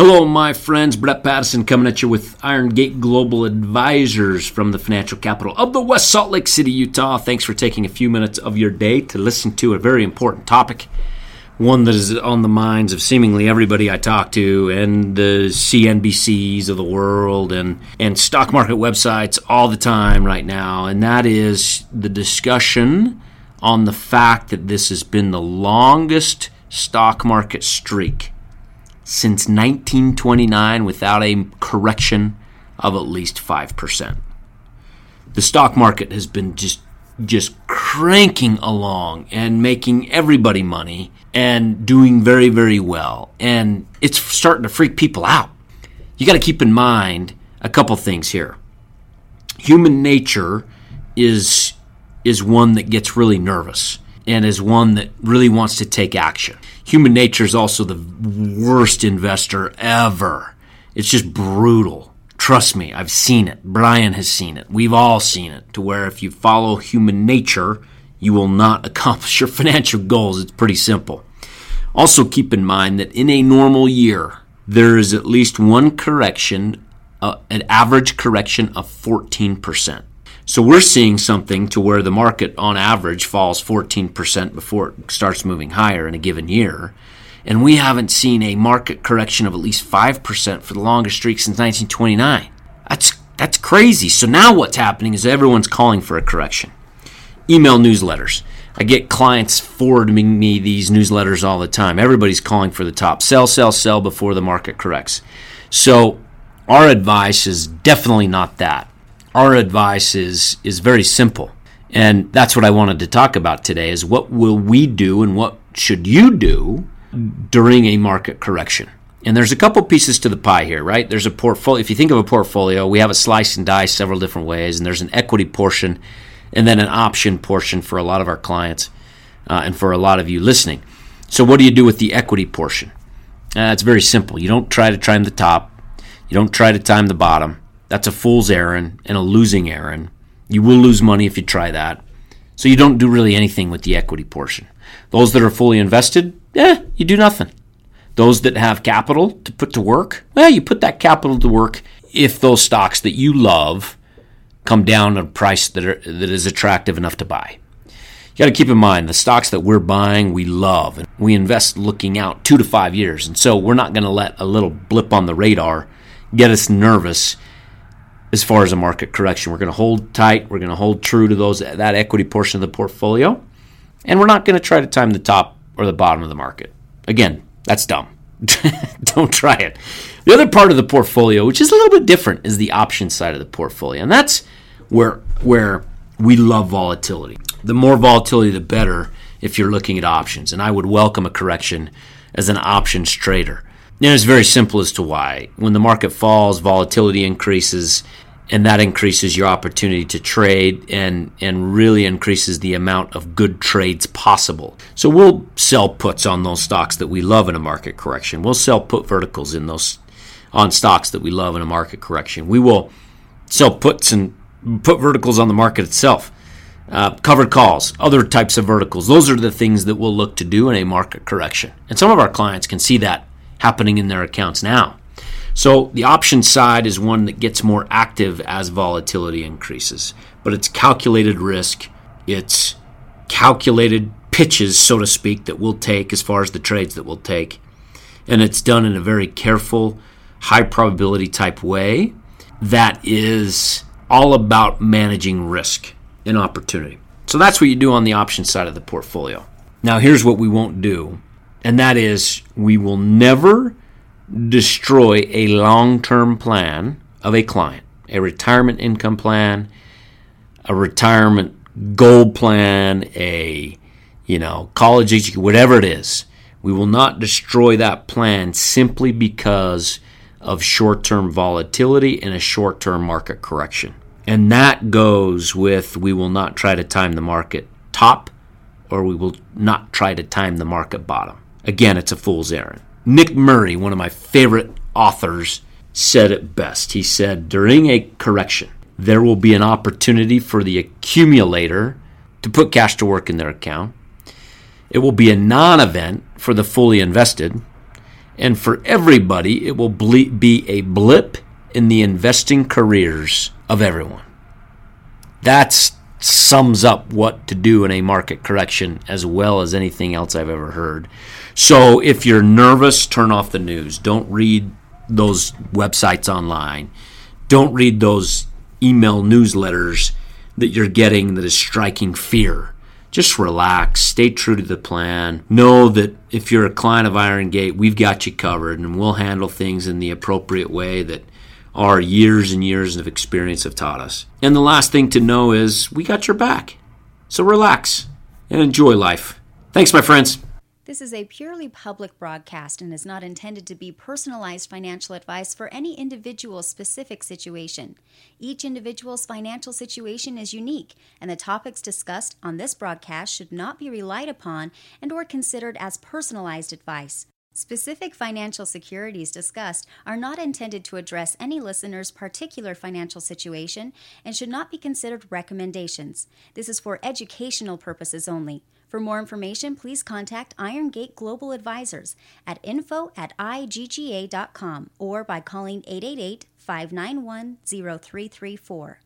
Hello, my friends. Brett Pattison coming at you with Iron Gate Global Advisors from the financial capital of the West Salt Lake City, Utah. Thanks for taking a few minutes of your day to listen to a very important topic, one that is on the minds of seemingly everybody I talk to, and the CNBCs of the world, and and stock market websites all the time right now, and that is the discussion on the fact that this has been the longest stock market streak since 1929 without a correction of at least 5%. The stock market has been just just cranking along and making everybody money and doing very very well and it's starting to freak people out. You got to keep in mind a couple things here. Human nature is is one that gets really nervous and is one that really wants to take action. Human nature is also the worst investor ever. It's just brutal. Trust me, I've seen it. Brian has seen it. We've all seen it to where if you follow human nature, you will not accomplish your financial goals. It's pretty simple. Also, keep in mind that in a normal year, there is at least one correction, uh, an average correction of 14%. So we're seeing something to where the market on average falls 14% before it starts moving higher in a given year. And we haven't seen a market correction of at least 5% for the longest streak since 1929. That's that's crazy. So now what's happening is everyone's calling for a correction. Email newsletters. I get clients forwarding me these newsletters all the time. Everybody's calling for the top. Sell, sell, sell before the market corrects. So our advice is definitely not that our advice is is very simple. And that's what I wanted to talk about today is what will we do and what should you do during a market correction? And there's a couple pieces to the pie here, right? There's a portfolio. If you think of a portfolio, we have a slice and dice several different ways, and there's an equity portion and then an option portion for a lot of our clients uh, and for a lot of you listening. So, what do you do with the equity portion? Uh, it's very simple. You don't try to time the top, you don't try to time the bottom. That's a fool's errand and a losing errand. You will lose money if you try that. So you don't do really anything with the equity portion. Those that are fully invested, eh, you do nothing. Those that have capital to put to work, well, you put that capital to work if those stocks that you love come down at a price that, are, that is attractive enough to buy. You got to keep in mind the stocks that we're buying, we love, and we invest looking out two to five years. And so we're not going to let a little blip on the radar get us nervous as far as a market correction. We're going to hold tight. We're going to hold true to those that equity portion of the portfolio, and we're not going to try to time the top or the bottom of the market. Again, that's dumb. Don't try it. The other part of the portfolio, which is a little bit different, is the option side of the portfolio, and that's where where we love volatility. The more volatility, the better. If you're looking at options, and I would welcome a correction as an options trader. And it's very simple as to why. When the market falls, volatility increases, and that increases your opportunity to trade and, and really increases the amount of good trades possible. So we'll sell puts on those stocks that we love in a market correction. We'll sell put verticals in those on stocks that we love in a market correction. We will sell puts and put verticals on the market itself. Uh, covered calls, other types of verticals. Those are the things that we'll look to do in a market correction. And some of our clients can see that happening in their accounts now. So the option side is one that gets more active as volatility increases, but it's calculated risk. It's calculated pitches, so to speak, that we'll take as far as the trades that we'll take. And it's done in a very careful, high probability type way that is all about managing risk and opportunity. So that's what you do on the option side of the portfolio. Now, here's what we won't do and that is we will never destroy a long term plan of a client, a retirement income plan, a retirement goal plan, a you know, college education, whatever it is. We will not destroy that plan simply because of short term volatility and a short term market correction. And that goes with we will not try to time the market top or we will not try to time the market bottom. Again, it's a fool's errand. Nick Murray, one of my favorite authors, said it best. He said, During a correction, there will be an opportunity for the accumulator to put cash to work in their account. It will be a non event for the fully invested, And for everybody, it will be a blip in the investing careers of everyone. That sums up what to do in a market correction as well as anything else I've ever heard. So if you're nervous, turn off the news. Don't read those websites online. Don't read those email newsletters that you're getting that is striking fear. Just relax, stay true to the plan. Know that if you're a client of Iron Gate, we've got you covered and we'll handle things in the appropriate way that our years and years of experience have taught us. And the last thing to know is we got your back. So relax and enjoy life. Thanks, my friends. This is a purely public broadcast and is not intended to be personalized financial advice for any individual specific situation. Each individual's financial situation is unique, and the topics discussed on this broadcast should not be relied upon and or considered as personalized advice. Specific financial securities discussed are not intended to address any listener's particular financial situation and should not be considered recommendations. This is for educational purposes only. For more information, please contact Iron Gate Global Advisors at info at igga.com or by calling 888 591 0334.